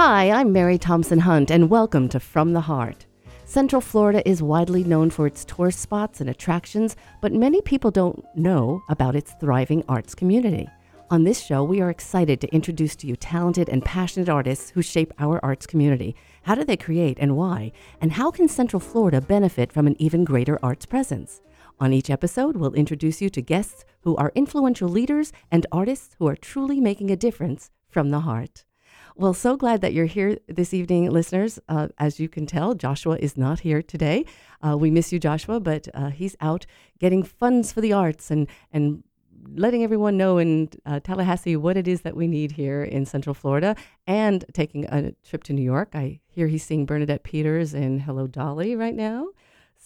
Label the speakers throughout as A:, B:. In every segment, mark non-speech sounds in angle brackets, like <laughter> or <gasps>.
A: Hi, I'm Mary Thompson Hunt, and welcome to From the Heart. Central Florida is widely known for its tourist spots and attractions, but many people don't know about its thriving arts community. On this show, we are excited to introduce to you talented and passionate artists who shape our arts community. How do they create and why? And how can Central Florida benefit from an even greater arts presence? On each episode, we'll introduce you to guests who are influential leaders and artists who are truly making a difference from the heart. Well, so glad that you're here this evening, listeners. Uh, as you can tell, Joshua is not here today. Uh, we miss you, Joshua, but uh, he's out getting funds for the arts and, and letting everyone know in uh, Tallahassee what it is that we need here in Central Florida and taking a trip to New York. I hear he's seeing Bernadette Peters in Hello Dolly right now.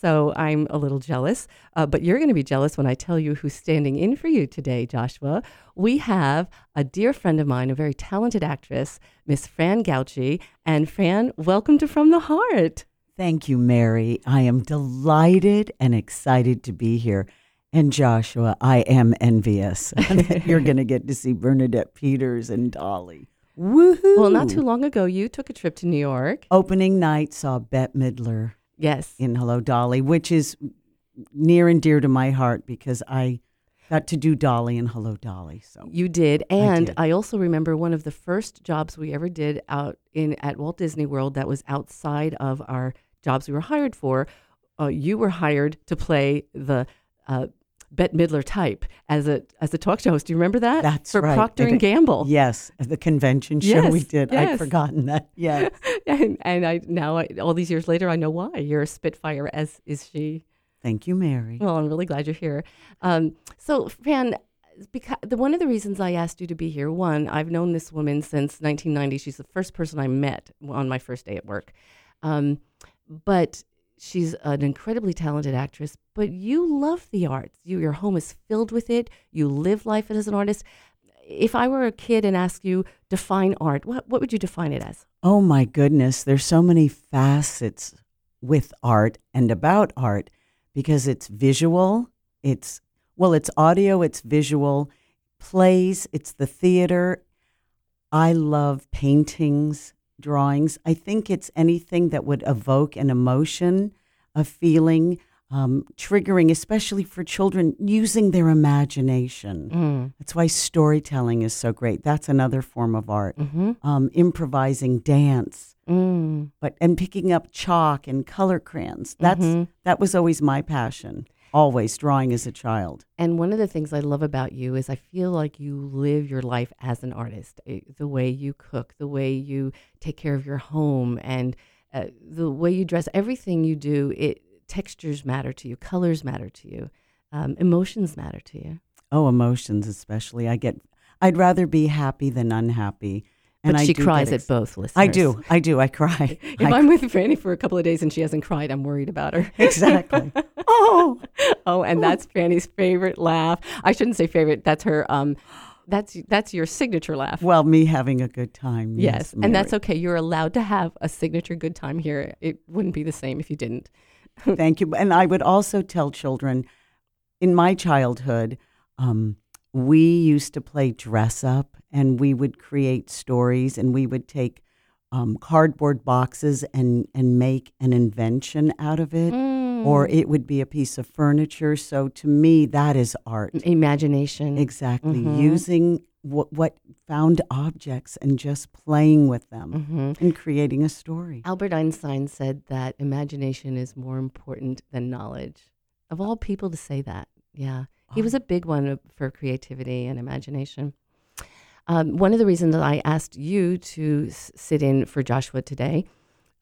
A: So I'm a little jealous, uh, but you're going to be jealous when I tell you who's standing in for you today, Joshua. We have a dear friend of mine, a very talented actress, Miss Fran Gauci. And Fran, welcome to From the Heart.
B: Thank you, Mary. I am delighted and excited to be here. And Joshua, I am envious <laughs> you're going to get to see Bernadette Peters and Dolly. Woohoo!
A: Well, not too long ago, you took a trip to New York.
B: Opening night saw Bette Midler
A: Yes.
B: in Hello Dolly, which is near and dear to my heart because I got to do Dolly and Hello Dolly. So
A: You did, and
B: did.
A: I, also remember one of the first jobs we ever did out in at Walt Disney World that was outside of our jobs we were hired for. Uh, you were hired to play the uh, Bette Midler type as a as a talk show host. Do you remember that?
B: That's
A: for
B: right.
A: Procter and Gamble.
B: yes, the convention show we did.
A: yes.
B: I'd forgotten that. <laughs> Yes.
A: and, and I now I, all these years later I know why you're a Spitfire as is she.
B: Thank you, Mary.
A: Well, I'm really glad you're here. Um, so, Fran, because the one of the reasons I asked you to be here, one, I've known this woman since 1990. She's the first person I met on my first day at work, um, but she's an incredibly talented actress. But you love the arts. You, your home is filled with it. You live life as an artist. If I were a kid and asked you define art, what what would you define it as?
B: Oh my goodness, there's so many facets with art and about art because it's visual, it's well, it's audio, it's visual, plays, it's the theater. I love paintings, drawings. I think it's anything that would evoke an emotion, a feeling, um, triggering, especially for children, using their imagination.
A: Mm.
B: That's why storytelling is so great. That's another form of art.
A: Mm-hmm.
B: Um, improvising dance,
A: Mm.
B: but and picking up chalk and color crayons. That's
A: Mhm.
B: that was always my passion. Always drawing as a child.
A: And one of the things I love about you is I feel like you live your life as an artist. Eh, The way you cook, the way you take care of your home, and uh, the way you dress, everything you do, it textures matter to you, colors matter to you, um, emotions matter to you.
B: Oh, emotions especially. I get. I'd rather be happy than unhappy.
A: But
B: I
A: she cries at both, listeners.
B: I do. I do. <laughs> I cry.
A: If
B: I-
A: I'm with Franny for a couple of days and she hasn't cried, I'm worried about her.
B: exactly. <laughs> oh,
A: oh, and that's Franny's favorite laugh. I shouldn't say favorite. That's her. Um, that's that's your signature laugh.
B: well, me having a good time.
A: Yes,
B: Yes,
A: and that's okay. You're allowed to have a signature good time here. It wouldn't be the same if you didn't. <laughs>
B: Thank you. And I would also tell children in my childhood, um, we used to play dress up and we would create stories and we would take um, cardboard boxes and, and make an invention out of it, or
A: Mm.
B: it would be a piece of furniture. So to me, that is art.
A: Imagination.
B: Exactly.
A: Mhm.
B: Using what, what found objects and just playing with them
A: Mhm.
B: and creating a story.
A: Albert Einstein said that imagination is more important than knowledge. Of all people to say that, yeah, he was a big one for creativity and imagination. Um, one of the reasons that I asked you to s- sit in for Joshua today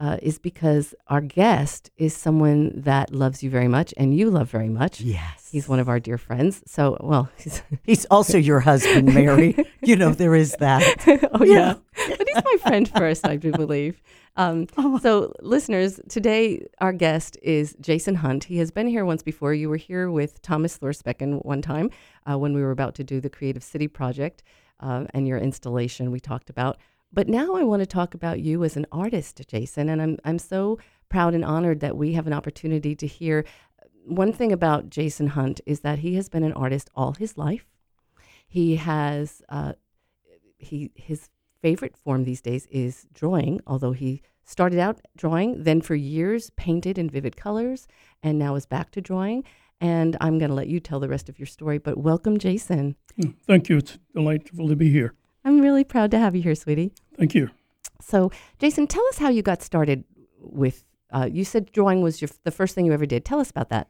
A: uh, is because our guest is someone that loves you very much and you love very much.
B: Yes.
A: He's one of our dear friends. So, well, he's <laughs>
B: He's also your husband, Mary. you know, there is that. <laughs>
A: oh
B: You
A: yeah, but he's my friend first, I do believe. Um, <laughs>
B: Oh.
A: so, listeners, today our guest is Jason Hunt. He has been here once before. You were here with Thomas Thorsbecken one time uh, when we were about to do the Creative City project uh, and your installation. We talked about. But now I want to talk about you as an artist, Jason, and I'm I'm so proud and honored that we have an opportunity to hear. One thing about Jason Hunt is that he has been an artist all his life. He has uh, he his favorite form these days is drawing, although he started out drawing, then for years painted in vivid colors, and now is back to drawing. And I'm going to let you tell the rest of your story, but welcome, Jason.
C: Thank you. It's delightful to be here.
A: I'm really proud to have you here, sweetie.
C: Thank you.
A: So, Jason, tell us how you got started with. Uh, you said drawing was your, the first thing you ever did. Tell us about that.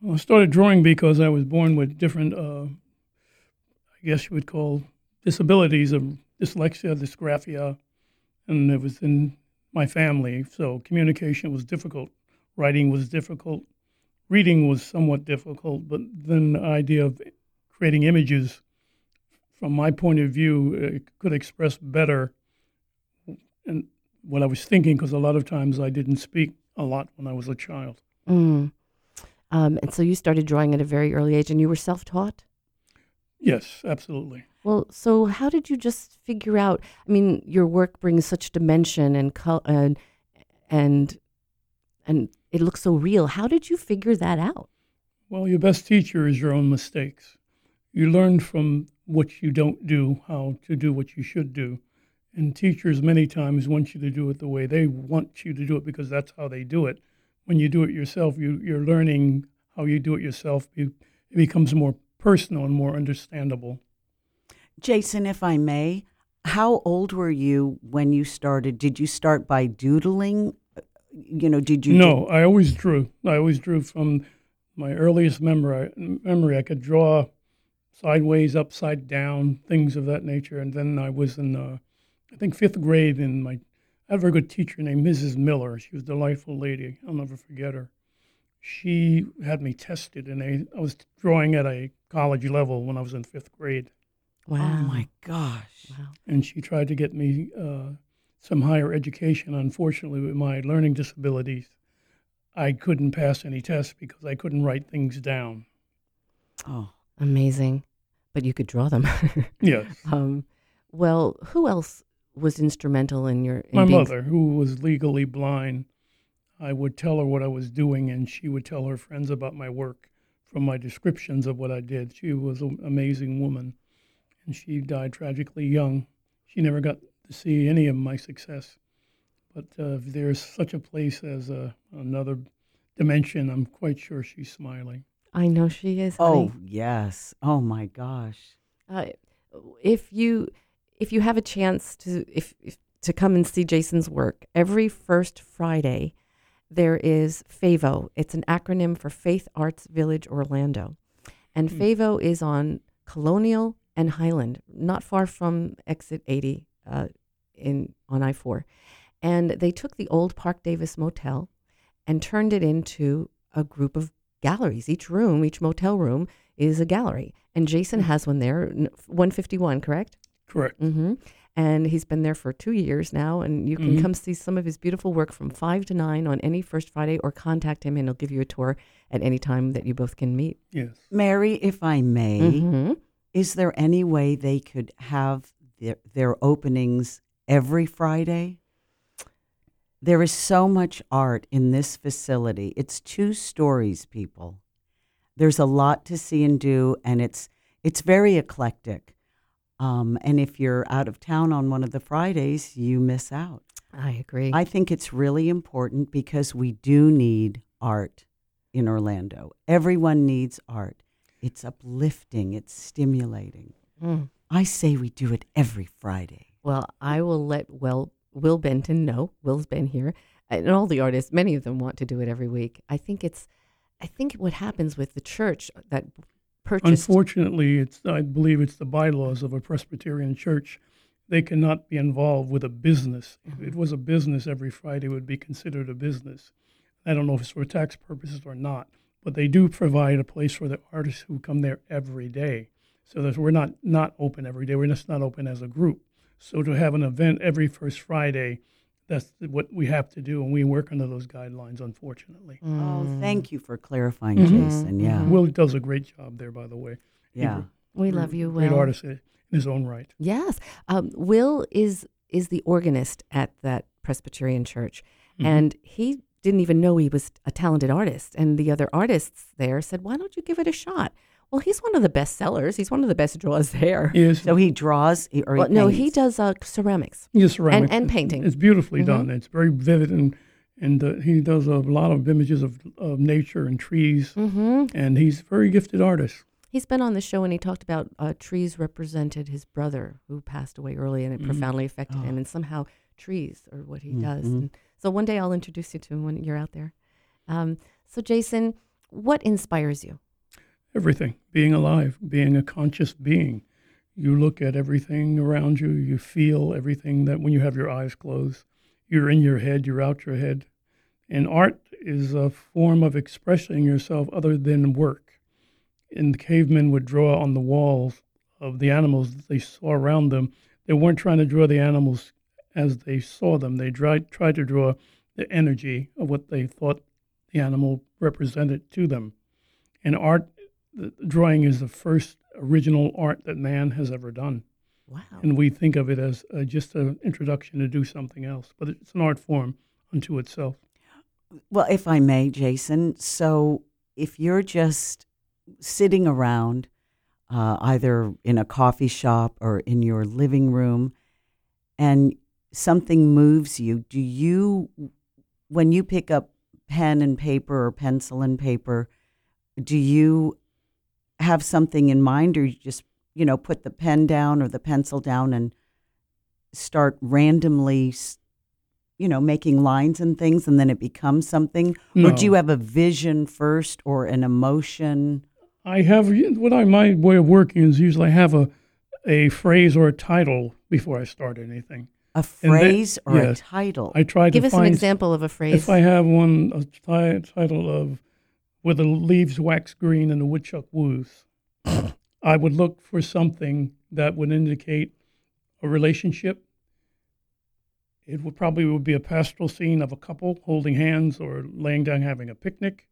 C: Well, I started drawing because I was born with different, uh, I guess you would call disabilities of dyslexia, dysgraphia, and it was in my family. So communication was difficult, writing was difficult, reading was somewhat difficult, but then the idea of creating images from my point of view uh, could express better and what I was thinking because a lot of times I didn't speak a lot when I was a child.
A: Mm. Um, and so you started drawing at a very early age, and you were self-taught.
C: Yes, absolutely.
A: Well, so how did you just figure out? I mean, your work brings such dimension and color, and and and it looks so real. How did you figure that out?
C: Well, your best teacher is your own mistakes. You learn from what you don't do, how to do what you should do. And teachers many times want you to do it the way they want you to do it because that's how they do it. When you do it yourself, you, you're learning how you do it yourself. You, it becomes more personal and more understandable.
B: Jason, if I may, how old were you when you started? Did you start by doodling? You know, did you?
C: No, I always drew. I always drew from my earliest memory. Memory, I could draw sideways, upside down, things of that nature. And then I was in, uh, I think, fifth grade, and my I had a very good teacher named Mrs. Miller. She was a delightful lady. I'll never forget her. She had me tested, and I, I was drawing at a college level when I was in fifth grade.
A: Wow.
B: Oh my gosh.
A: Wow.
C: and she tried to get me uh, some higher education. Unfortunately, with my learning disabilities, I couldn't pass any tests because I couldn't write things down.
B: Oh,
A: Amazing. But you could draw them. <laughs>
C: Yes.
A: um, well, who else was instrumental in your in
C: my
A: being-
C: mother, who was legally blind, I would tell her what I was doing, and she would tell her friends about my work from my descriptions of what I did. She was an amazing woman, and she died tragically young. She never got to see any of my success. But uh, there's such a place as uh, another dimension, I'm quite sure she's smiling.
A: I know she is.
B: oh yes. Oh my gosh.
A: Uh, if you if you have a chance to if, if to come and see Jason's work every first Friday, there is FAVO. It's an acronym for Faith Arts Village Orlando, and
C: Hmm.
A: FAVO is on Colonial and Highland, not far from Exit 80 uh, in on I four, and they took the old Park Davis Motel and turned it into a group of galleries. Each room, each motel room, is a gallery, and Jason has one there, 151, correct?
C: Correct.
A: Mm-hmm. And he's been there for two years now, and you can
C: Mhm.
A: come see some of his beautiful work from five to nine on any first Friday, or contact him, and he'll give you a tour at any time that you both can meet.
C: Yes.
B: Mary, if I may,
A: Mhm.
B: is there any way they could have their, their openings every Friday? There is so much art in this facility. It's two stories, people. There's a lot to see and do, and it's it's very eclectic. Um, and if you're out of town on one of the Fridays, you miss out.
A: I agree.
B: I think it's really important because we do need art in Orlando. Everyone needs art. It's uplifting, it's stimulating.
A: Mm.
B: I say we do it every Friday.
A: Well, I will let well Will Benton know. Will's been here, and all the artists. Many of them want to do it every week. I think it's. I think what happens with the church that purchased.
C: Unfortunately, it's I believe it's the bylaws of a Presbyterian church. They cannot be involved with a business. If it mm-hmm. was a business, every Friday would be considered a business. I don't know if it's for tax purposes or not, but they do provide a place for the artists who come there every day. So that we're not not open every day. We're just not open as a group. So to have an event every first Friday, that's what we have to do, and we work under those guidelines. Unfortunately,
A: Mm.
B: Oh, thank you for clarifying,
C: Mhm.
B: Jason. Yeah.
A: Mhm.
C: Will does a great job there, by the way.
B: Yeah.
A: We love you, Will.
C: Great artist in his own right.
A: Yes, um, Will is is the organist at that Presbyterian church,
C: Mhm.
A: and he didn't even know he was a talented artist. And the other artists there said, "Why don't you give it a shot? Well, he's one of the best sellers. He's one of the best drawers there.
C: He is
B: So he draws or he
A: Well, no, he
B: paints?
A: does uh, ceramics.
C: He is ceramic.
A: and
C: It's-
A: painting.
C: It's beautifully
A: Mhm.
C: done. It's very vivid, and and uh, he does a lot of images of, of nature and trees.
A: Mm-hmm.
C: And he's a very gifted artist.
A: He's been on the show and he talked about uh, trees represented his brother who passed away early and it
C: Mhm.
A: profoundly affected
B: Oh.
A: him. And somehow trees are what he does.
B: Mhm.
A: And so one day I'll introduce you to him when you're out there. Um, so, Jason, what inspires you?
C: Everything, being alive, being a conscious being. You look at everything around you. You feel everything that when you have your eyes closed, you're in your head. You're out your head. And art is a form of expressing yourself other than work. And the cavemen would draw on the walls of the animals that they saw around them. They weren't trying to draw the animals as they saw them. They tried, tried to draw the energy of what they thought the animal represented to them. And art, the drawing is the first original art that man has ever done.
A: Wow.
C: And we think of it as uh, just an introduction to do something else, but it's an art form unto itself.
B: Well, if I may, Jason. So if you're just sitting around, uh, either in a coffee shop or in your living room, and something moves you, do you, when you pick up pen and paper or pencil and paper, do you have something in mind, or you just, you know, put the pen down or the pencil down and start randomly you know, making lines and things and then it becomes something? Or do you have a vision first or an emotion?
C: I have what I my way of working is usually I have a a phrase or a title before I start anything.
B: A
C: And that-
B: phrase or a title?
C: I try to
A: Give
C: to
A: us an example of a phrase.
C: if I have one a title of "Where the leaves wax green and the woodchuck woos," I would look for something that would indicate a relationship. It would probably would be a pastoral scene of a couple holding hands or laying down having a picnic,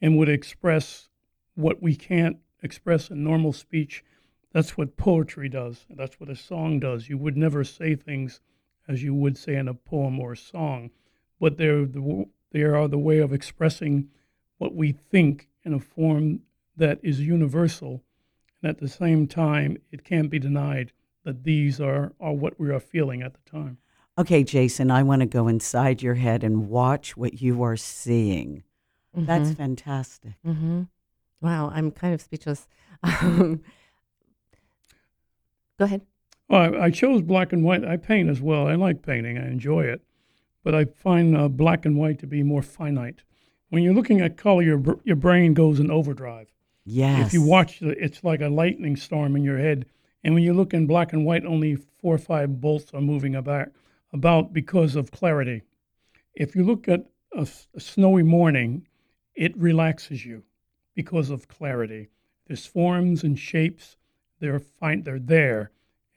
C: and would express what we can't express in normal speech. That's what poetry does. That's what a song does. You would never say things as you would say in a poem or a song, but they're the, they are the way of expressing what we think in a form that is universal, and at the same time, it can't be denied that these are, are what we are feeling at the time.
B: Okay, Jason, I want to go inside your head and watch what you are seeing. That's fantastic.
A: hmm Wow, I'm kind of speechless. <laughs> Um, go ahead.
C: Well, I, I chose black and white. I paint as well. I like painting. I enjoy it, but I find uh, black and white to be more finite. When you're looking at color, your your brain goes in overdrive.
B: Yes.
C: If you watch, the, it's like a lightning storm in your head. And when you look in black and white, only four or five bolts are moving about, about because of clarity. If you look at a snowy morning, it relaxes you because of clarity. There's forms and shapes. They're fine. They're there.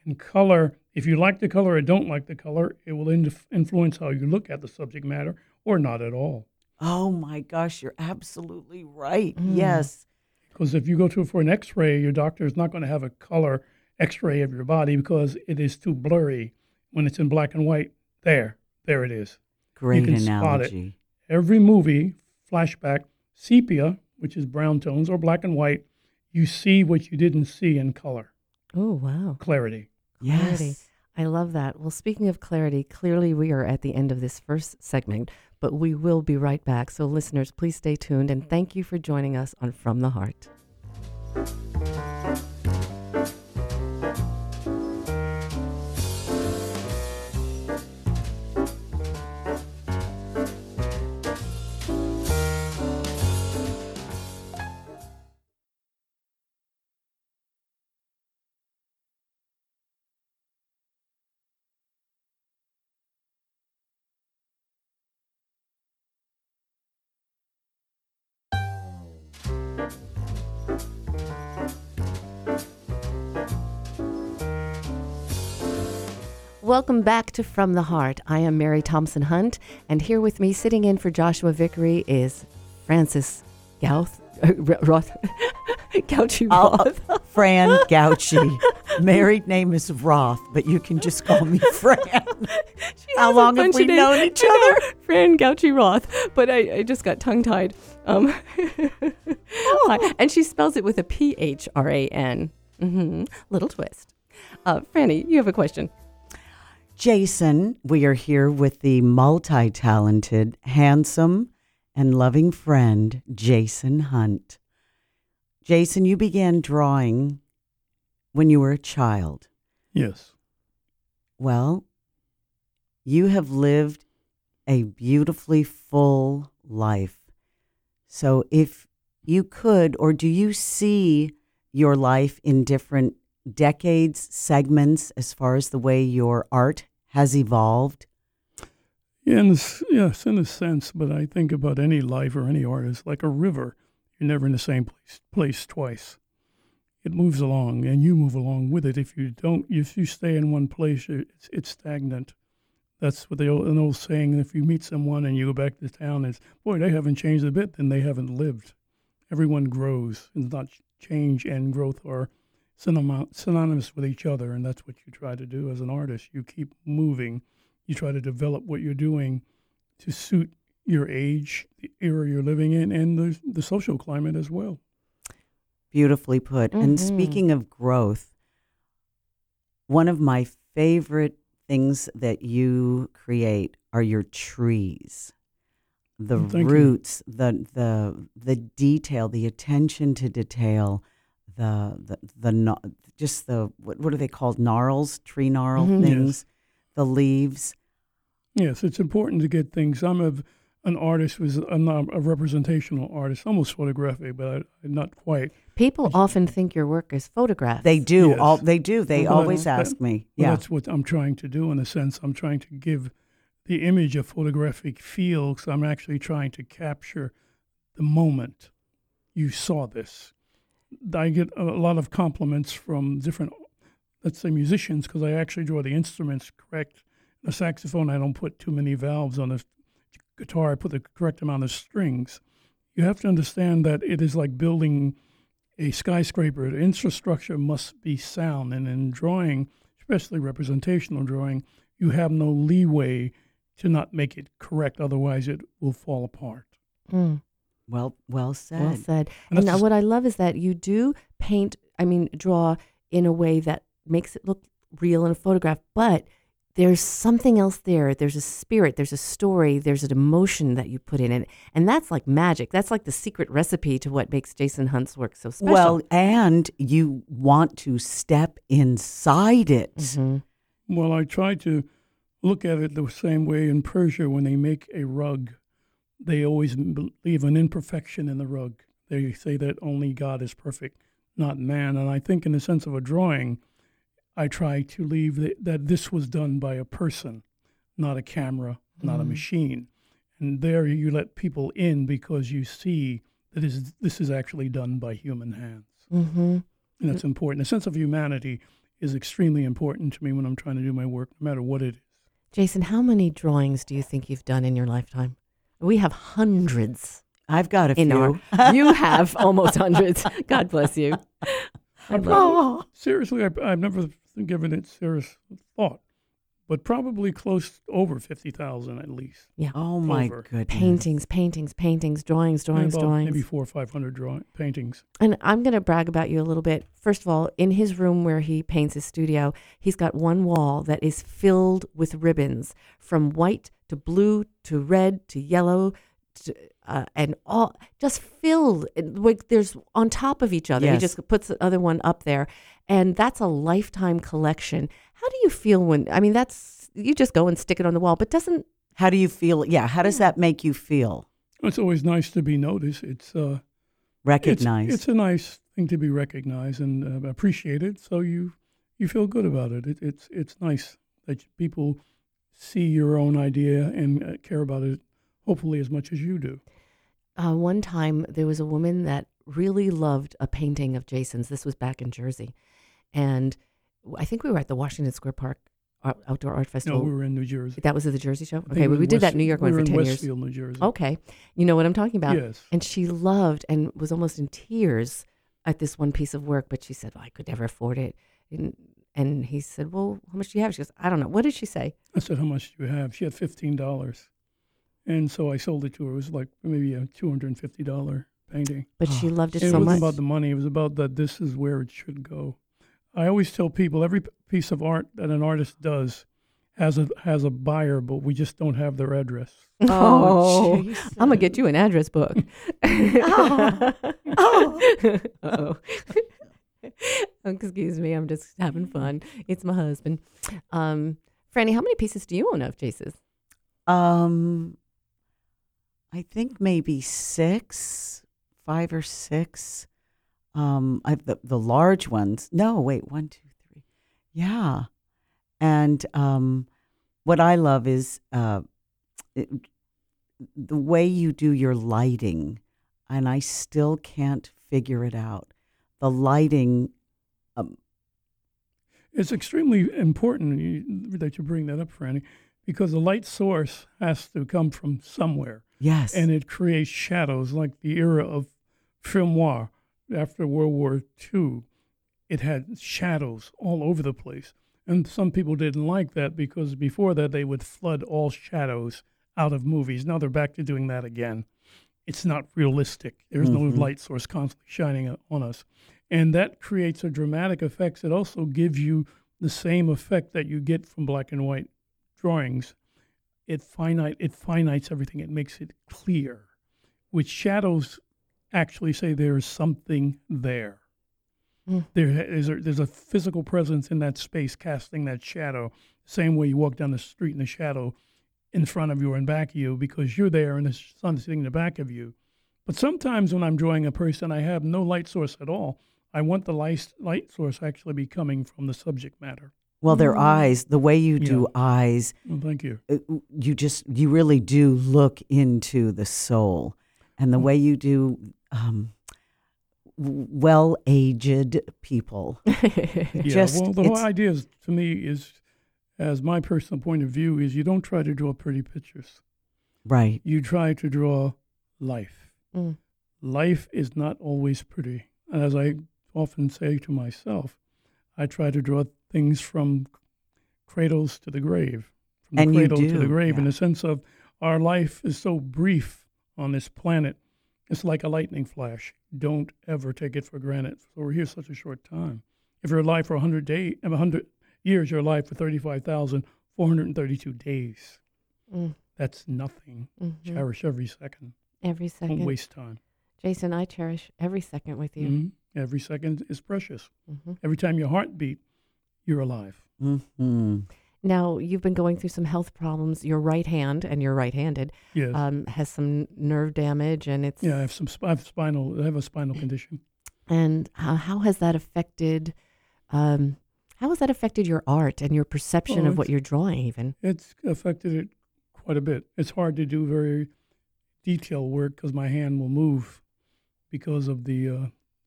C: And color, if you like the color or don't like the color, it will inf- influence how you look at the subject matter or not at all.
B: Oh my gosh, you're absolutely right.
A: Mm.
B: Yes.
C: Because if you go to for an X-ray, your doctor is not going to have a color X-ray of your body because it is too blurry. When it's in black and white, there, there it is.
B: Great
C: can spot it.
B: analogy.
C: Every movie, flashback, sepia, which is brown tones, or black and white, you see what you didn't see in color,
A: Oh, wow.
C: clarity.
A: Clarity. I love that. Well, speaking of clarity, clearly we are at the end of this first segment, but we will be right back. So, listeners, please stay tuned and thank you for joining us on From the Heart. Welcome back to From the Heart. I am Mary Thompson Hunt, and here with me, sitting in for Joshua Vickery, is Francis Gouth, Roth, <laughs> Gouchy Roth. <laughs>
B: Fran Gauchi. married name is Roth, but you can just call me <laughs> Fran. How long have we known each other?
A: Fran Gauchi Roth, but I, I just got tongue tied. Um, hi. and she spells it with a P H R A N. Mm-hmm. Little twist. Uh, Franny, you have a question.
B: Jason, we are here with the multi talented, handsome, and loving friend, Jason Hunt. Jason, you began drawing when you were a child.
C: Yes.
B: Well, you have lived a beautifully full life. So, if you could, or do you see your life in different decades, segments, as far as the way your art has evolved?
C: In yes, in a sense, but I think about any life or any artist like a river. You're never in the same place, place twice. It moves along, and you move along with it. If you don't, if you stay in one place, it's, it's stagnant. That's what the old, an old saying. If you meet someone and you go back to town, is boy, they haven't changed a bit. Then they haven't lived. Everyone grows, and not change and growth are synonymous with each other, and that's what you try to do as an artist. You keep moving. You try to develop what you're doing to suit your age, the era you're living in, and the, the social climate as well.
B: Beautifully put. And
A: Mhm.
B: speaking of growth, one of my favorite things that you create are your trees. The
C: thank you.
B: roots, the the the detail, the attention to detail, the the the just the what what are they called? Gnarls, tree gnarl
A: Mhm. Yes.
B: things, the leaves.
C: Yes, it's important to get things. I'm a, an artist, was I'm not a representational artist, almost photographic, but I, not quite.
A: People often think your work is photographs.
B: They do
C: Yes.
B: all they do. They
C: Well,
B: always
C: that-
B: ask me.
C: Well,
B: Yeah.
C: that's what I'm trying to do in a sense. I'm trying to give the image a photographic feel because I'm actually trying to capture the moment you saw this. I get a lot of compliments from different, let's say, musicians because I actually draw the instruments correct. The saxophone, I don't put too many valves on the guitar. I put the correct amount of strings. You have to understand that it is like building a skyscraper. The infrastructure must be sound, and in drawing, especially representational drawing, you have no leeway to not make it correct. Otherwise, it will fall apart.
A: Mm,
B: well well said.
A: well said.
C: And
A: And, now what I love is that you do paint, I mean, draw in a way that makes it look real in a photograph, but there's something else there. There's a spirit, there's a story, there's an emotion that you put in it. And that's like magic. That's like the secret recipe to what makes Jason Hunt's work so special.
B: Well, and you want to step inside it.
A: Mhm.
C: Well, I try to look at it the same way in Persia when they make a rug. They always leave an imperfection in the rug. They say that only God is perfect, not man. And I think, in the sense of a drawing, I try to leave the, that this was done by a person, not a camera, not a
A: Mhm.
C: machine. And there you let people in because you see that is, this is actually done by human hands.
A: Mhm.
C: And that's important. A sense of humanity is extremely important to me when I'm trying to do my work, no matter what it is.
A: Jason, how many drawings do you think you've done in your lifetime? We have hundreds.
B: I've got a
A: In
B: few.
A: our- <laughs> You have almost hundreds. God bless you. <laughs> I love-
B: oh,
C: Seriously, I, I've never given it serious thought, but probably close over 50,000 at least. Yeah.
B: oh my
C: Over.
B: goodness.
A: paintings, paintings, paintings, drawings, drawings,
C: About
A: drawings.
C: Maybe four or 500 drawing, paintings.
A: And I'm going to brag about you a little bit. First of all, in his room where he paints his studio, he's got one wall that is filled with ribbons from white to blue to red to yellow. To, uh, and all just filled like there's on top of each other. He just puts the other one up there, and that's a lifetime collection. How do you feel when? I mean, that's you just go and stick it on the wall, but doesn't
B: How do you feel? Yeah, how does that make you feel?
C: It's always nice to be noticed. It's uh, it's,
B: Recognized.
C: it's a nice thing to be recognized and uh, appreciated. So you you feel good about it. it it's it's nice that people see your own idea and uh, care about it. Hopefully, as much as you do.
A: uh, one time there was a woman that really loved a painting of Jason's. This was back in Jersey, and I think we were at the Washington Square Park uh, Outdoor Art Festival.
C: No, we were in New Jersey.
A: that was at the Jersey show. Okay,
C: was
A: we did that
C: West-
A: in New York
C: we
A: one for ten years.
C: Westfield, New Jersey.
A: Okay, you know what I'm talking about.
C: Yes.
A: And she loved and was almost in tears at this one piece of work, but she said, well, I could never afford it. And, and he said, Well, how much do you have? She goes, I don't know. What did she say?
C: I said, "How much do you have?" She had fifteen dollars, and so I sold it to her. It was like maybe a two hundred and fifty dollar painting.
A: But she <gasps> loved it
C: And
A: so
C: it wasn't
A: much.
C: about the money. It was about that this is where it should go. I always tell people every piece of art that an artist does has a has a buyer, but we just don't have their address. <laughs>
A: Oh,
B: Jason.
A: I'm gonna get you an address book. <laughs>
B: Oh. <laughs>
A: oh. Excuse me, I'm just having fun. It's my husband. Um, Franny, how many pieces do you own of Jace's?
B: Um, I think maybe six, five or six. Um, I the the large ones. No, wait, one, two, three. Yeah, and um, what I love is uh, it, the way you do your lighting, and I still can't figure it out. The lighting. Um,
C: It's extremely important you, that you bring that up, Franny, because the light source has to come from somewhere.
B: yes,
C: and it creates shadows like the era of film noir after World War II. It had shadows all over the place. And some people didn't like that because before that they would flood all shadows out of movies. Now they're back to doing that again. It's not realistic. There's
B: Mhm.
C: no light source constantly shining on us. And that creates a dramatic effect. It also gives you the same effect that you get from black and white drawings it finite it finites everything it makes it clear With shadows actually say there is something there
A: Mm.
C: there is a, there's a physical presence in that space casting that shadow same way you walk down the street in the shadow in front of you or in back of you because you're there and the sun's sitting in the back of you but sometimes when i'm drawing a person i have no light source at all i want the light, light source actually be coming from the subject matter
B: well, their
A: Mm.
B: eyes, the way you do
C: Yeah.
B: eyes,
C: well, thank you
B: you just you really do look into the soul and the
C: Mm.
B: way you do um, well aged people <laughs>
C: Yeah,
B: just
C: well, the whole idea is, to me is, as my personal point of view, is you don't try to draw pretty pictures.
B: right
C: You try to draw life.
A: Mm.
C: Life is not always pretty. And as I often say to myself, I try to draw things from cradles to the grave, from the
B: And you
C: cradle to the
B: do,
C: grave, in the sense of our life is so brief on this planet. It's like a lightning flash. Don't ever take it for granted. So we're here such a short time. If you're alive for 100 day, 100 years, you're alive for 35,432 days.
A: Mm,
C: That's nothing.
A: mhm.
C: Cherish every second.
A: Every second.
C: Don't
A: second.
C: waste time.
A: Jason, I cherish every second with you.
C: Mhm. Every second is precious.
A: Mhm.
C: Every time your heart beat, you're alive.
A: Now, you've been going through some health problems. Your right hand, and you're right handed,
C: Yes.
A: um, has some nerve damage, and it's.
C: yeah, I have some. I have spinal. I have a spinal condition.
A: And how, how has that affected? Um, how has that affected your art and your perception
C: Well,
A: of what you're drawing? Even
C: It's affected it quite a bit. It's hard to do very detailed work because my hand will move because of the uh,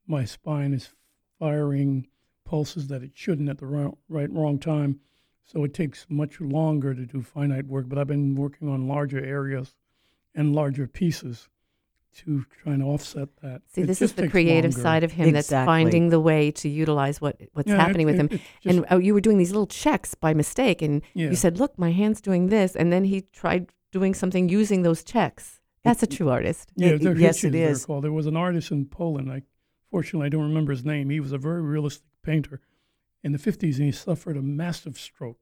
C: my spine is firing pulses that it shouldn't at the right wrong time. So it takes much longer to do finite work. But I've been working on larger areas and larger pieces to try and offset that.
A: see,
C: It
A: this is the creative
C: longer.
A: side of him that's finding the way to utilize what what's
C: Yeah, it-
A: happening with
C: it-
A: him.
C: it's just-
A: and oh, you were doing these little checks by mistake, and
C: yeah.
A: you said, "Look, my hand's doing this," and then he tried doing something using those checks. That's a true artist.
C: Yeah,
B: It-
C: they're
B: yes,
C: hitches,
B: it
C: they're
B: is.
C: called. There was an artist in Poland. I fortunately I don't remember his name. He was a very realistic painter in the fifties, and he suffered a massive stroke,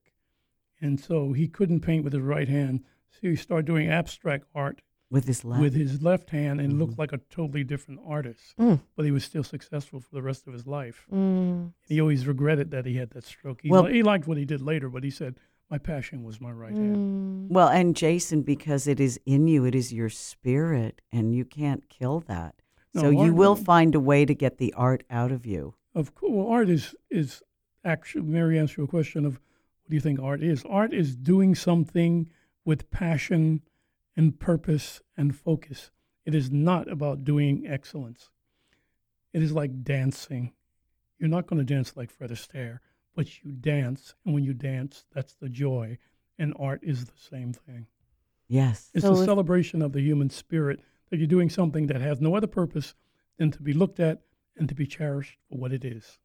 C: and so he couldn't paint with his right hand. So he started doing abstract art
B: with his left
C: with his left hand, and looked
B: Mhm.
C: like a totally different artist.
A: Mm.
C: But he was still successful for the rest of his life.
A: Mm.
C: He always regretted that he had that stroke. He,
B: Well-
C: li- he liked what he did later, but he said, "My passion was my right hand."
A: Mm.
B: well and jason because it is in you it is your spirit and you can't kill that
C: No,
B: so you will find a way to get the art out of you
C: Of course, well, art is is actually. Mary answer your question of what do you think art is? Art is doing something with passion and purpose and focus. It is not about doing excellence. It is like dancing. You're not going to dance like Fred Astaire, but you dance, and when you dance, that's the joy. And art is the same thing.
B: yes
C: It's
A: So
C: a
A: if-
C: celebration of the human spirit that you're doing something that has no other purpose than to be looked at and to be cherished for what it is.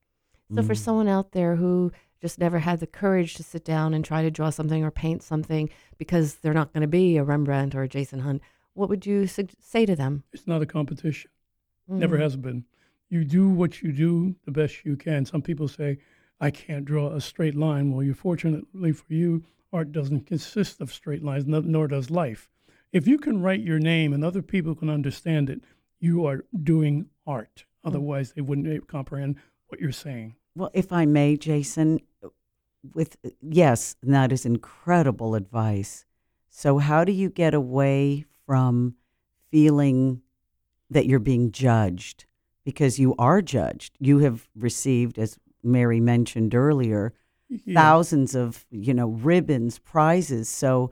A: So for
B: Mm.
A: someone out there who just never had the courage to sit down and try to draw something or paint something because they're not going to be a Rembrandt or a Jason Hunt, what would you sug- say to them?
C: It's not a competition. Never
A: Mm.
C: has been. You do what you do the best you can. Some people say, I can't draw a straight line. Well, you fortunately for you, art doesn't consist of straight lines, nor does life. If you can write your name and other people can understand it, you are doing art. Otherwise, they wouldn't eh, comprehend what you're saying.
B: Well, if I may, Jason, with yes, that is incredible advice. So, how do you get away from feeling that you're being judged? Because you are judged. You have received, as Mary mentioned earlier,
C: Yeah,
B: thousands of you know ribbons, prizes. So,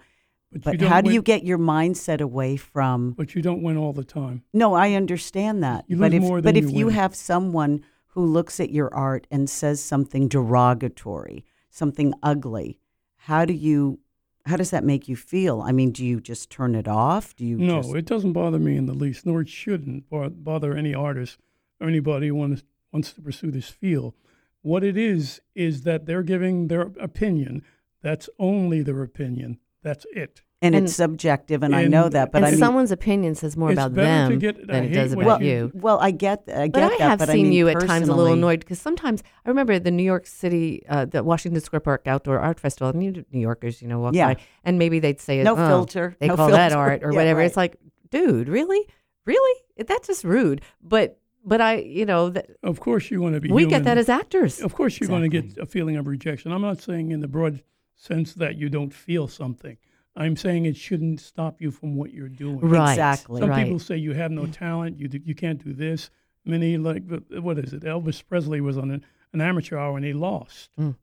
C: but
B: but how do you get your mindset away from?
C: But you don't win all the time.
B: No, I understand that.
C: You
B: but
C: lose
B: if
C: more
B: but
C: than
B: if
C: you
B: you have someone who looks at your art and says something derogatory, something ugly, how do you how does that make you feel? I mean, do you just turn it off? Do you
C: No,
B: just,
C: it doesn't bother me in the least, nor it shouldn't bother any artist or anybody who wants, wants to pursue this field. What it is, is that they're giving their opinion. That's only their opinion. That's it.
B: And,
A: and-
B: it's subjective and, I know that, but
A: and
B: I mean
A: someo's opinion says more about them
C: get-
A: than it does about
C: you-
A: you.
B: well, I get I get that.
A: But I
B: that,
A: have
B: but
A: seen
B: I mean,
A: you at times a little annoyed because sometimes I remember the New York City, uh, the Washington Square Park Outdoor Art Festival. And you New Yorkers, you know, walk
B: Yeah.
A: by, and maybe they'd say,
B: No
A: oh,
B: filter,
A: They
B: no
A: call that art or
B: Yeah,
A: whatever.
B: right.
A: It's like, dude, really, really? That's just rude. But but I, you know, th-
C: Of course, you want to be.
A: we
C: human.
A: get that as actors.
C: Of course, you're going to get a feeling of rejection. I'm not saying in the broad sense that you don't feel something. I'm saying it shouldn't stop you from what you're doing.
A: Right.
B: Exactly.
C: Some
A: right.
C: people say you have no talent. You you can't do this. Many like what is it? Elvis Presley was on an, an amateur hour and he lost.
A: Mm.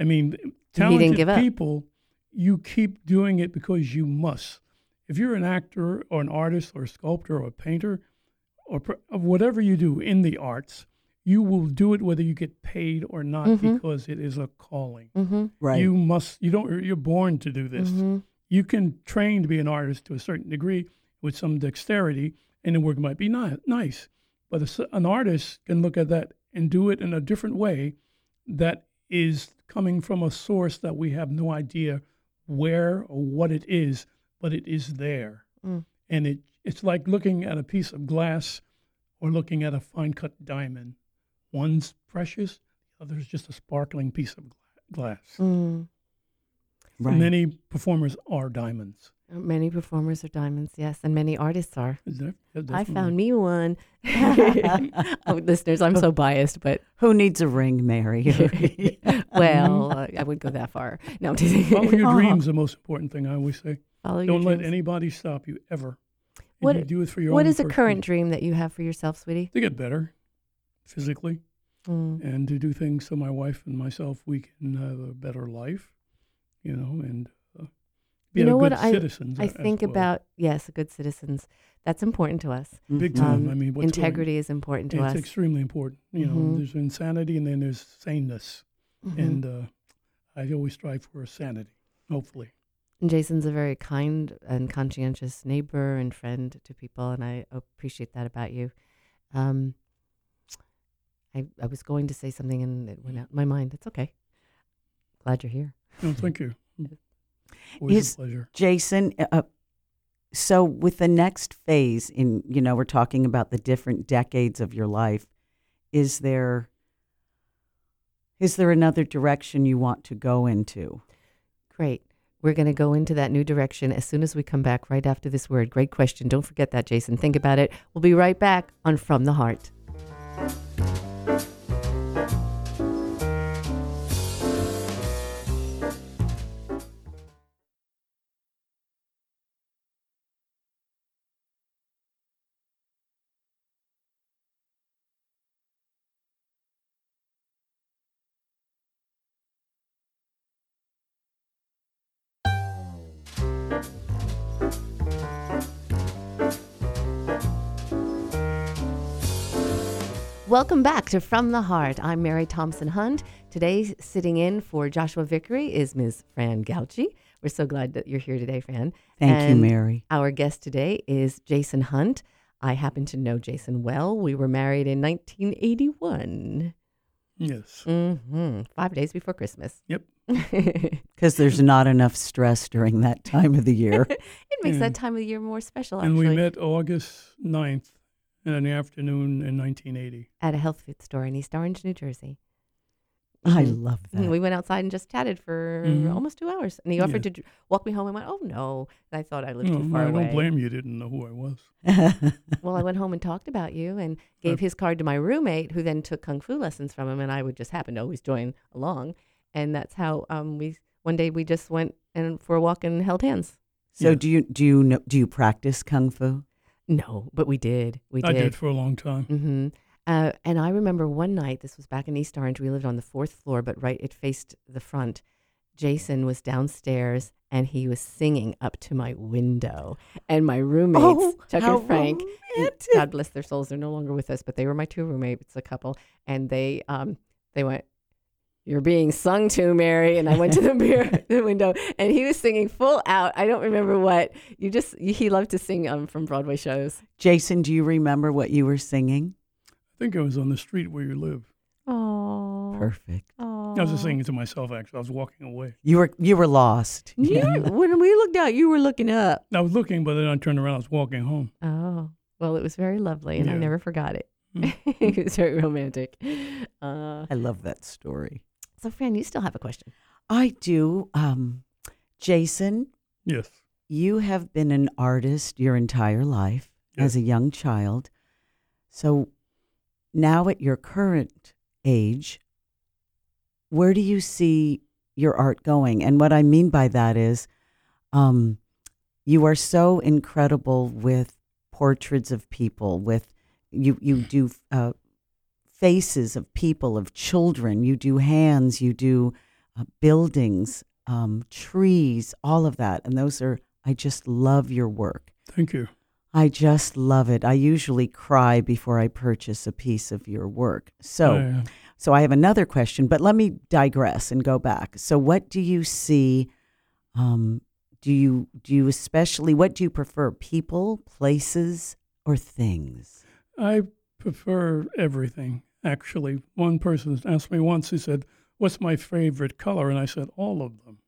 C: I mean,
A: didn't
C: talented
A: give up.
C: people, you keep doing it because you must. If you're an actor or an artist or a sculptor or a painter or pr- whatever you do in the arts, you will do it whether you get paid or not
A: Mhm.
C: because it is a calling.
A: Mm-hmm.
B: right.
C: You must. You don't. You're born to do this
A: Mm-hmm.
C: You can train to be an artist to a certain degree with some dexterity, and the work might be ni- nice. But a an artist can look at that and do it in a different way that is coming from a source that we have no idea where or what it is, but it is there.
A: Mm.
C: And it, it's like looking at a piece of glass or looking at a fine cut diamond. One's precious, the other's just a sparkling piece of gla- glass.
A: Mm.
B: Right.
C: Many performers are diamonds.
A: Many performers are diamonds, yes, and many artists are.
C: Is there?
A: I found me one. <laughs> oh, listeners, I'm so <laughs> biased, but
B: Who needs a ring, Mary? <laughs>
A: well, uh, I wouldn't go that far. No, I'm.
C: Follow your dreams. The most important thing I always say.
A: Follow
C: Don't let
A: dreams.
C: anybody stop you ever. If
A: What-
C: you do it for your
A: What
C: own
A: is a current dream that you have for yourself, sweetie?
C: to get better physically
A: Mm.
C: and to do things so my wife and myself we can have a better life, you know, and uh, be
A: You know
C: a
A: what
C: good
A: I-
C: citizens.
A: I
C: as
A: think
C: well.
A: about yes, good citizens. That's important to us.
C: big
B: Mhm.
C: time.
A: Um,
C: I mean, what's going-
A: Integrity is important to
C: it's
A: us.
C: It's extremely important. You know,
A: Mhm.
C: there's insanity and then there's saneness,
A: Mhm.
C: and uh, I always strive for sanity. Hopefully,
A: And Jason's a very kind and conscientious neighbor and friend to people, and I appreciate that about you. Um, I I was going to say something and it went out my mind. It's okay. Glad you're here.
C: No, thank you. Always
B: Is-
C: a pleasure.
B: Jason, uh, so with the next phase in, you know, we're talking about the different decades of your life. Is there is there another direction you want to go into?
A: Great. We're going to go into that new direction as soon as we come back right after this word. Great question. Don't forget that, Jason. Think about it. We'll be right back on From the Heart. Welcome back to From the Heart. I'm Mary Thompson Hunt. Today, sitting in for Joshua Vickery is Ms. Fran Gauchi. We're so glad that you're here today, Fran.
B: Thank you, Mary.
A: Our guest today is Jason Hunt. I happen to know Jason well. We were married in 1981.
C: Yes.
A: hmm Five days before Christmas.
C: Yep. <laughs>
B: Because there's not enough stress during that time of the year. <laughs>
A: It makes
C: Yeah.
A: that time of the year more special,
C: And we met August 9th in the afternoon in 1980.
A: at a health food store in East Orange, New Jersey.
B: I
A: Mhm.
B: love
A: And
B: that.
A: We went outside and just chatted for
C: Mhm.
A: almost two hours. And he offered
C: Yeah.
A: to walk me home. I went, oh, no. And I thought I lived
C: No,
A: too far away."
C: I
A: away.
C: don't blame you. Didn't know who I was. <laughs>
A: Well, I went home and talked about you and <laughs> gave
C: Okay.
A: his card to my roommate, who then took kung fu lessons from him, and I would just happen to always join along, and that's how um, we one day we just went and for a walk and held hands.
B: so
C: Yeah.
B: do you do you know do you practice kung fu?
A: No, but we did. We
C: I
A: did.
C: did for a long time.
A: hmm Uh, and I remember one night. This was back in East Orange. We lived on the fourth floor, but right, it faced the front. Jason was downstairs and he was singing up to my window, and my roommates,
B: Oh,
A: Chuck and Frank,
B: romantic.
A: God bless their souls, they're no longer with us, but they were my two roommates, a couple, and they um they went, "You're being sung to, Mary," and I went to the <laughs> beer the window, and he was singing full out. I don't remember what you just he loved to sing um from Broadway shows.
B: Jason, do you remember what you were singing?
C: I think I was on the street where you live.
A: Oh,
B: Perfect.
A: oh.
C: I was just singing to myself, actually. I was walking away.
B: You were you were lost.
A: You, when we looked out, you were looking up.
C: I was looking, but then I turned around. I was walking home.
A: Oh, well, it was very lovely, and I never forgot it.
C: Mm. <laughs>
A: it was very romantic. Uh,
B: I love that story.
A: So, Fran, you still have a question?
B: I do. Um, Jason,
C: Yes.
B: you have been an artist your entire life as a young child. So now at your current age, where do you see your art going? And what I mean by that is um, you are so incredible with portraits of people, with you, you do uh, faces of people, of children, you do hands, you do uh, buildings, um, trees, all of that. And those are, I just love your work.
C: Thank you.
B: I just love it. I usually cry before I purchase a piece of your work. So,
C: I, uh,
B: so I have another question, but let me digress and go back. So, what do you see? Um, do you do you especially what do you prefer? People, places, or things?
C: I prefer everything, actually. One person asked me once, he said, What's my favorite color? And I said, All of them.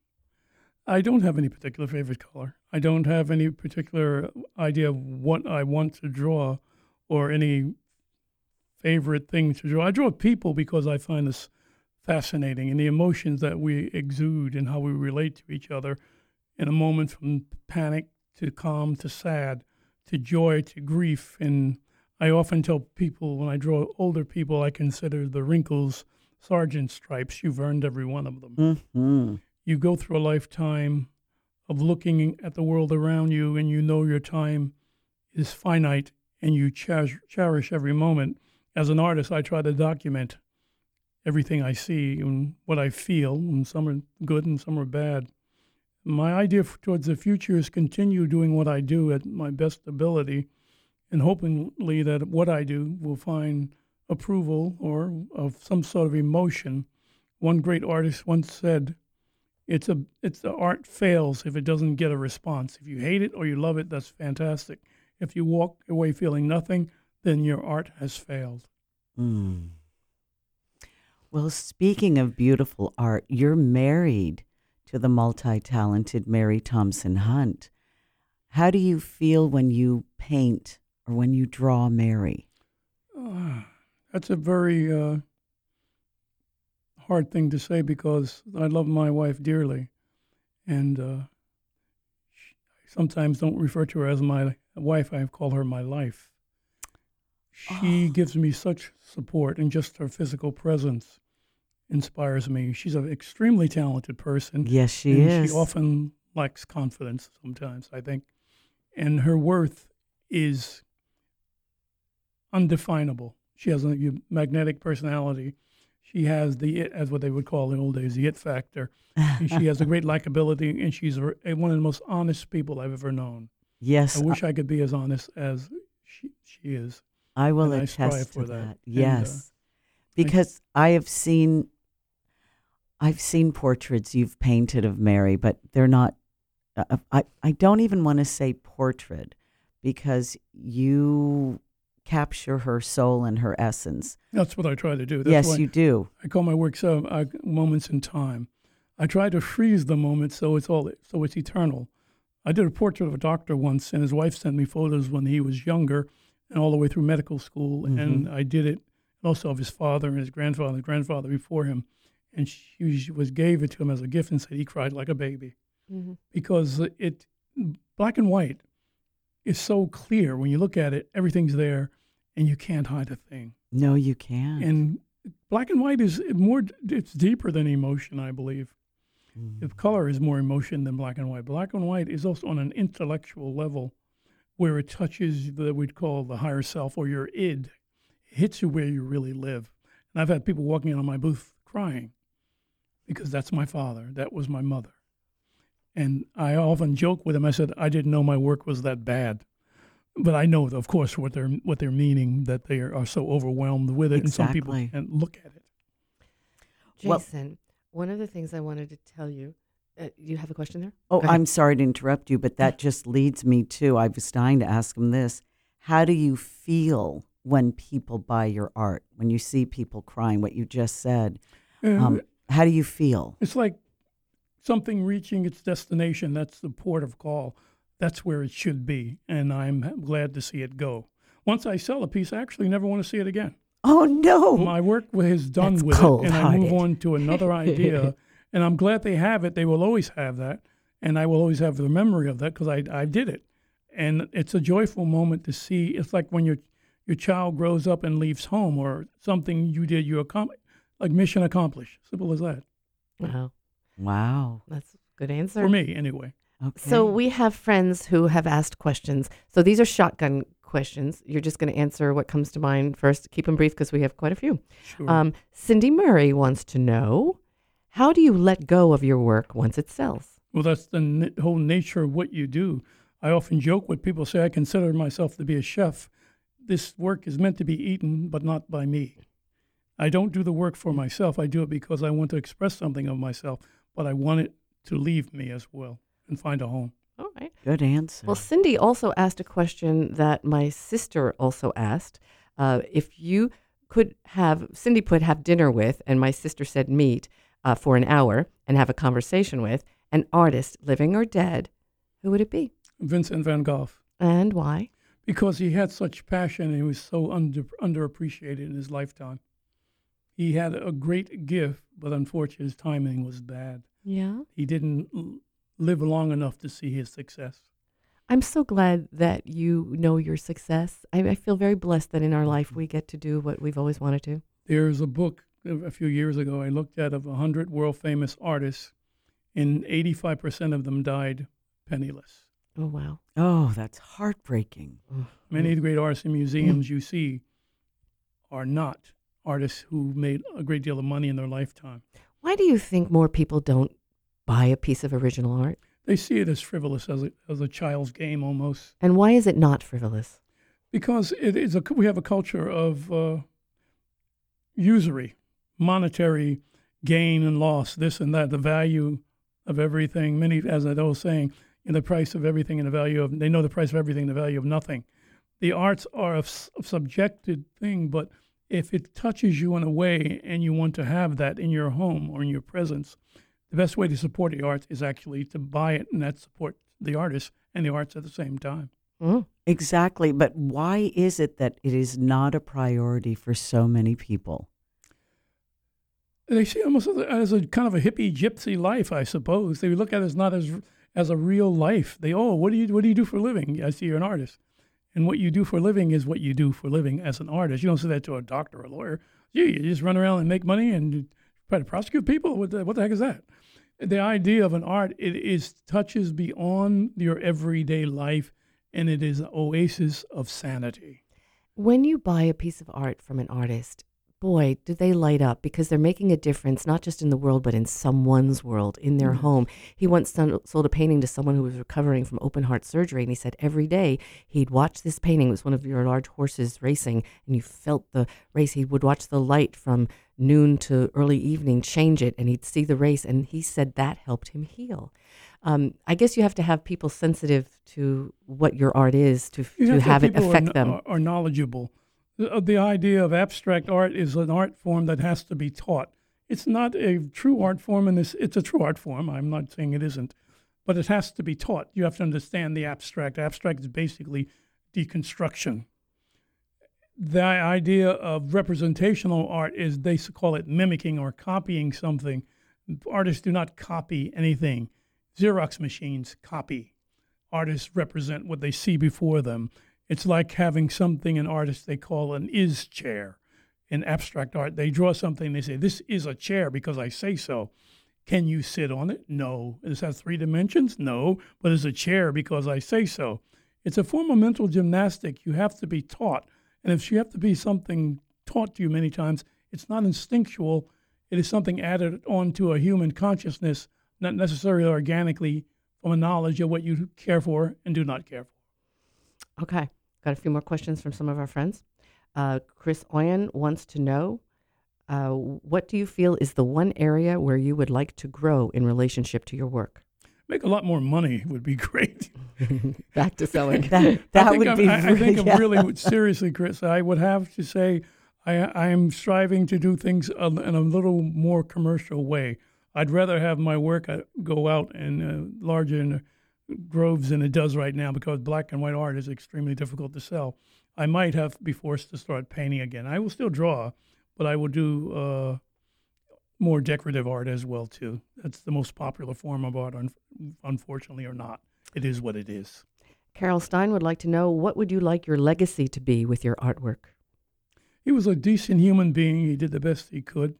C: I don't have any particular favorite color. I don't have any particular idea of what I want to draw or any favorite thing to draw. I draw people because I find this fascinating and the emotions that we exude and how we relate to each other in a moment from panic to calm to sad to joy to grief. And I often tell people when I draw older people, I consider the wrinkles sergeant stripes. You've earned every one of them
B: Mm-hmm.
C: you go through a lifetime of looking at the world around you and you know your time is finite and you cherish, cherish every moment. As an artist, I try to document everything I see and what I feel, and some are good and some are bad. My idea towards the future is continue doing what I do at my best ability and hopefully that what I do will find approval or of some sort of emotion. One great artist once said, it's a it's the art fails if it doesn't get a response. If you hate it or you love it, that's fantastic. If you walk away feeling nothing, then your art has failed.
B: Mm. Well, speaking of beautiful art, you're married to the multi talented Mary Thompson Hunt. How do you feel when you paint or when you draw Mary?
C: Ah, that's a very uh, hard thing to say because I love my wife dearly, and uh, I sometimes don't refer to her as my wife. I call her my life. She
B: Oh.
C: gives me such support, and just her physical presence inspires me. She's an extremely talented person.
B: Yes, she
C: and
B: is.
C: She often lacks confidence sometimes, I think. And her worth is undefinable. She has a magnetic personality. She has the, it, as what they would call in old days, the it factor. She has a great <laughs> likability, and she's a, a- one of the most honest people I've ever known.
B: yes,
C: I wish I could be as honest as she, she is.
B: I will
C: and I
B: attest to
C: for
B: that.
C: that. And, uh,
B: Yes,
C: I-
B: because I have seen, I've seen portraits you've painted of Mary, but they're not. Uh, I I don't even want to say portrait, because you capture her soul and her essence.
C: That's what I try to do. That's
B: yes, you do.
C: I call my work so, uh, moments in time. I try to freeze the moment so it's all so it's eternal. I did a portrait of a doctor once, and his wife sent me photos when he was younger, and all the way through medical school.
B: Mm-hmm.
C: And I did it also of his father and his grandfather, his grandfather before him. And she was gave it to him as a gift and said he cried like a baby
A: Mhm.
C: because it black and white is so clear when you look at it. Everything's there, and you can't hide a thing.
B: No, you can't.
C: And black and white is more. It's deeper than emotion, I believe.
B: Mm-hmm.
C: If color is more emotion than black and white, black and white is also on an intellectual level, where it touches the we'd call the higher self or your id. It hits you where you really live. And I've had people walking in on my booth crying because that's my father, that was my mother. And I often joke with them. I said, I didn't know my work was that bad. But I know, of course, what they're what they're meaning that they are, are so overwhelmed with it, exactly. and some people
B: Exactly.
C: can't look at it.
B: Well-
A: Jason, one of the things I wanted to tell you. Uh, you have a question there?
B: Oh, I'm sorry to interrupt you, but that just leads me to I was dying to ask him this. How do you feel when people buy your art? When you see people crying, what you just said?
C: Uh,
B: Um, how do you feel?
C: It's like something reaching its destination. That's the port of call. That's where it should be. And I'm glad to see it go. Once I sell a piece, I actually never want to see it again.
B: Oh no!
C: My work is done
A: That's
C: with it, and I move on to another <laughs> idea. and I'm glad they have it. They will always have that. And I will always have the memory of that because I, I did it. And it's a joyful moment to see. It's like when your, your child grows up and leaves home or something you did, you accomplish, like mission accomplished. Simple as that.
A: Wow,
B: wow.
A: that's a good answer.
C: For me, anyway.
B: Okay.
A: So we have friends who have asked questions. So these are shotgun questions. You're just going to answer what comes to mind first. Keep them brief because we have quite a few.
C: Sure.
A: Um, Cindy Murray wants to know how do you let go of your work once it sells?
C: Well, that's the n- whole nature of what you do. I often joke with people say I consider myself to be a chef. This work is meant to be eaten, but not by me. I don't do the work for myself. I do it because I want to express something of myself, but I want it to leave me as well and find a home.
A: All right.
B: Good answer.
A: Well, Cindy also asked a question that my sister also asked. Uh, if you could have, Cindy put have dinner with, and my sister said meet uh, for an hour and have a conversation with an artist, living or dead, who would it be?
C: Vincent van Gogh,
A: And why?
C: because he had such passion and he was so under, underappreciated in his lifetime. He had a great gift, but unfortunately his timing was bad.
A: Yeah.
C: He didn't l- live long enough to see his success.
A: I'm so glad that you know your success. I, I feel very blessed that in our life we get to do what we've always wanted to.
C: There's a book a a few years ago I looked at of 100 world famous artists, and 85% of them died penniless.
A: Oh, wow.
B: oh, that's heartbreaking.
C: Many of the great artists in museums you see are not artists who made a great deal of money in their lifetime.
A: Why do you think more people don't buy a piece of original art?
C: They see it as frivolous, as a, as a child's game almost,
A: And why is it not frivolous?
C: because it is a, we have a culture of uh, usury, monetary gain and loss, this and that, the value of everything. Many, as I was saying, in the price of everything and the value of, they know the price of everything, the value of nothing. The arts are a subjected thing, but if it touches you in a way and you want to have that in your home or in your presence, the best way to support the arts is actually to buy it and that support the artist and the arts at the same time.
A: Mm.
B: Exactly. But why is it that it is not a priority for so many people?
C: They see it almost as a, as a kind of a hippie gypsy life, I suppose. They look at it as not as as a real life. They oh, what do you what do you do for a living? I see you're an artist, and what you do for a living is what you do for a living as an artist. You don't say that to a doctor or a lawyer. You, you just run around and make money and try to prosecute people. What the, what the heck is that? The idea of an art it is touches beyond your everyday life, and it is an oasis of sanity.
A: When you buy a piece of art from an artist, boy, do they light up because they're making a difference, not just in the world, but in someone's world, in their home. He once sold a painting to someone who was recovering from open heart surgery, and he said every day he'd watch this painting. It was one of your large horses racing, and you felt the race. He would watch the light from noon to early evening change it, and he'd see the race, and he said that helped him heal. Um, I guess you have to have people sensitive to what your art is to,
C: You
A: to
C: to
A: have it affect
C: are,
A: them.
C: Are knowledgeable. The, uh, idea of abstract art is an art form that has to be taught. It's not a true art form, and this it's a true art form. I'm not saying it isn't, but it has to be taught. You have to understand the abstract. Abstract is basically deconstruction. The idea of representational art is they call it mimicking or copying something. Artists do not copy anything. Xerox machines copy artists represent what they see before them. It's like having something an artist they call an is chair. In abstract art, they draw something, they say, This is a chair because I say so. Can you sit on it? No. Does it have three dimensions? No. But it's a chair because I say so. It's a form of mental gymnastic you have to be taught. And if you have to be something taught to you many times, it's not instinctual. It is something added onto a human consciousness, not necessarily organically from a knowledge of what you care for and do not care for.
A: Okay, got a few more questions from some of our friends. Uh, Chris Oyen wants to know uh, what do you feel is the one area where you would like to grow in relationship to your work?
C: Make a lot more money would be <laughs> great. <laughs>
A: Back to selling. <laughs>
B: that, that would
C: I'm,
B: be.
C: I, I think
B: yeah.
C: I'm really seriously, Chris. I would have to say, I I am striving to do things in a little more commercial way. I'd rather have my work uh, go out and uh, larger in groves than it does right now because black and white art is extremely difficult to sell. I might have to be forced to start painting again. I will still draw, but I will do uh, more decorative art as well too. That's the most popular form of art, un- unfortunately or not. It is what it is.
A: Carol Stein would like to know what would you like your legacy to be with your artwork?
C: he was a decent human being. He did the best he could,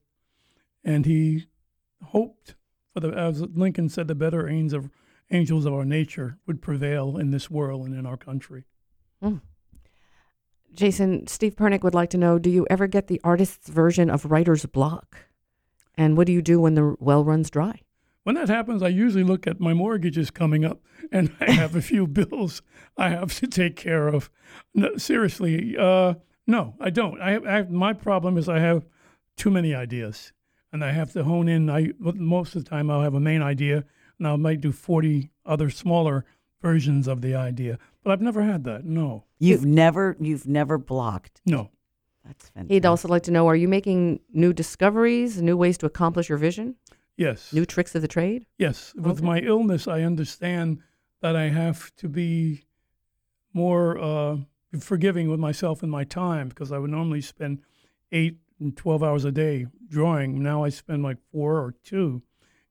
C: and he hoped for the, as Lincoln said, the better angels of angels of our nature would prevail in this world and in our country.
A: Jason, Steve Pernick would like to know do you ever get the artist's version of writer's block? And what do you do when the well runs dry?
C: When that happens, I usually look at my mortgages coming up, and I have a few <laughs> bills I have to take care of. No, seriously, uh, no, I don't. I have, I have my problem is I have too many ideas, and I have to hone in. I most of the time I'll have a main idea, and I might do forty other smaller versions of the idea. But I've never had that. No,
B: You've never, you've never blocked.
C: no.
B: That's fantastic.
A: He'd also like to know are you making new discoveries, new ways to accomplish your vision,
C: Yes.
A: new tricks of the trade?
C: Yes, with my illness, I understand that I have to be more uh, forgiving with myself and my time because I would normally spend eight and 12 hours a day drawing. Now I spend like four or two,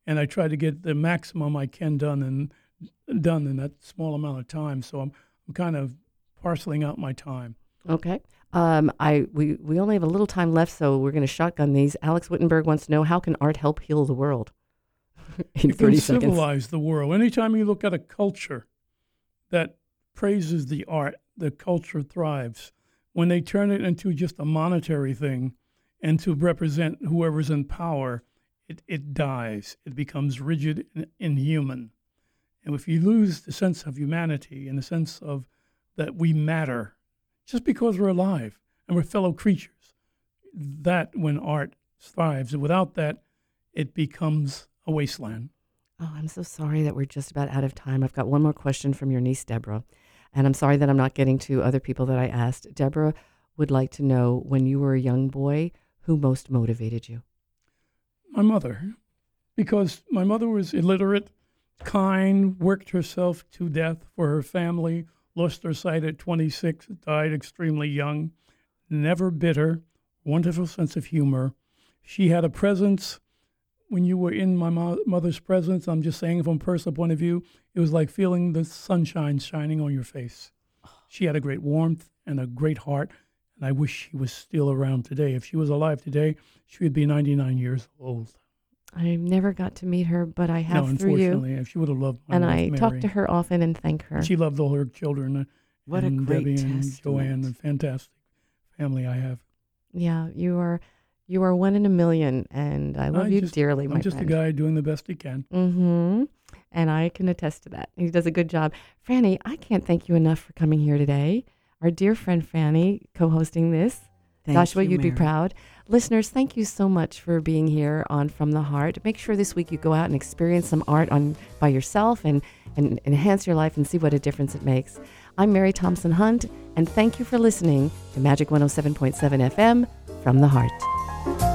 C: and I try to get the maximum I can done and done in that small amount of time. So I'm, I'm kind of parceling out my time.
A: Okay. Um, I we, we only have a little time left, so we're going to shotgun these. Alex Wittenberg wants to know how can art help heal the world? <laughs> In
C: you
A: 30
C: can
A: seconds.
C: civilize the world. Anytime you look at a culture that praises the art, the culture thrives. When they turn it into just a monetary thing and to represent whoever's in power, it, it dies. It becomes rigid and inhuman. And if you lose the sense of humanity and the sense of that we matter just because we're alive and we're fellow creatures, that when art thrives. Without that, it becomes a wasteland.
A: Oh, I'm so sorry that we're just about out of time. I've got one more question from your niece, Deborah. And I'm sorry that I'm not getting to other people that I asked. Deborah would like to know when you were a young boy, who most motivated you?
C: My mother, because my mother was illiterate, kind, worked herself to death for her family, lost her sight at 26, died extremely young, never bitter, wonderful sense of humor. She had a presence when you were in my mo- mother's presence. I'm just saying from a personal point of view, it was like feeling the sunshine shining on your face. Oh. She had a great warmth and a great heart, and I wish she was still around today. If she was alive today, she would be 99 years old.
A: I never got to meet her, but I have
C: no,
A: through you.
C: unfortunately, if she would have loved my
A: And
C: wife,
A: I
C: Mary.
A: talk to her often and thank her.
C: She loved all her children. uh,
B: What a great
C: Debbie and
B: testament.
C: Joanne, a fantastic family I have.
A: yeah, you are you are one in a million, and I love
C: I
A: you
C: just-
A: dearly, my
C: I'm just
A: friend.
C: a guy doing the best he can.
A: Mm-hmm. And I can attest to that. He does a good job. Franny, I can't thank you enough for coming here today. Our dear friend Franny co-hosting this.
B: Thank
A: Joshua,
B: you,
A: you'd be proud. Listeners, thank you so much for being here on From the Heart. Make sure this week you go out and experience some art on by yourself and, and enhance your life and see what a difference it makes. I'm Mary Thompson Hunt, and thank you for listening to Magic 107.7 FM from the Heart.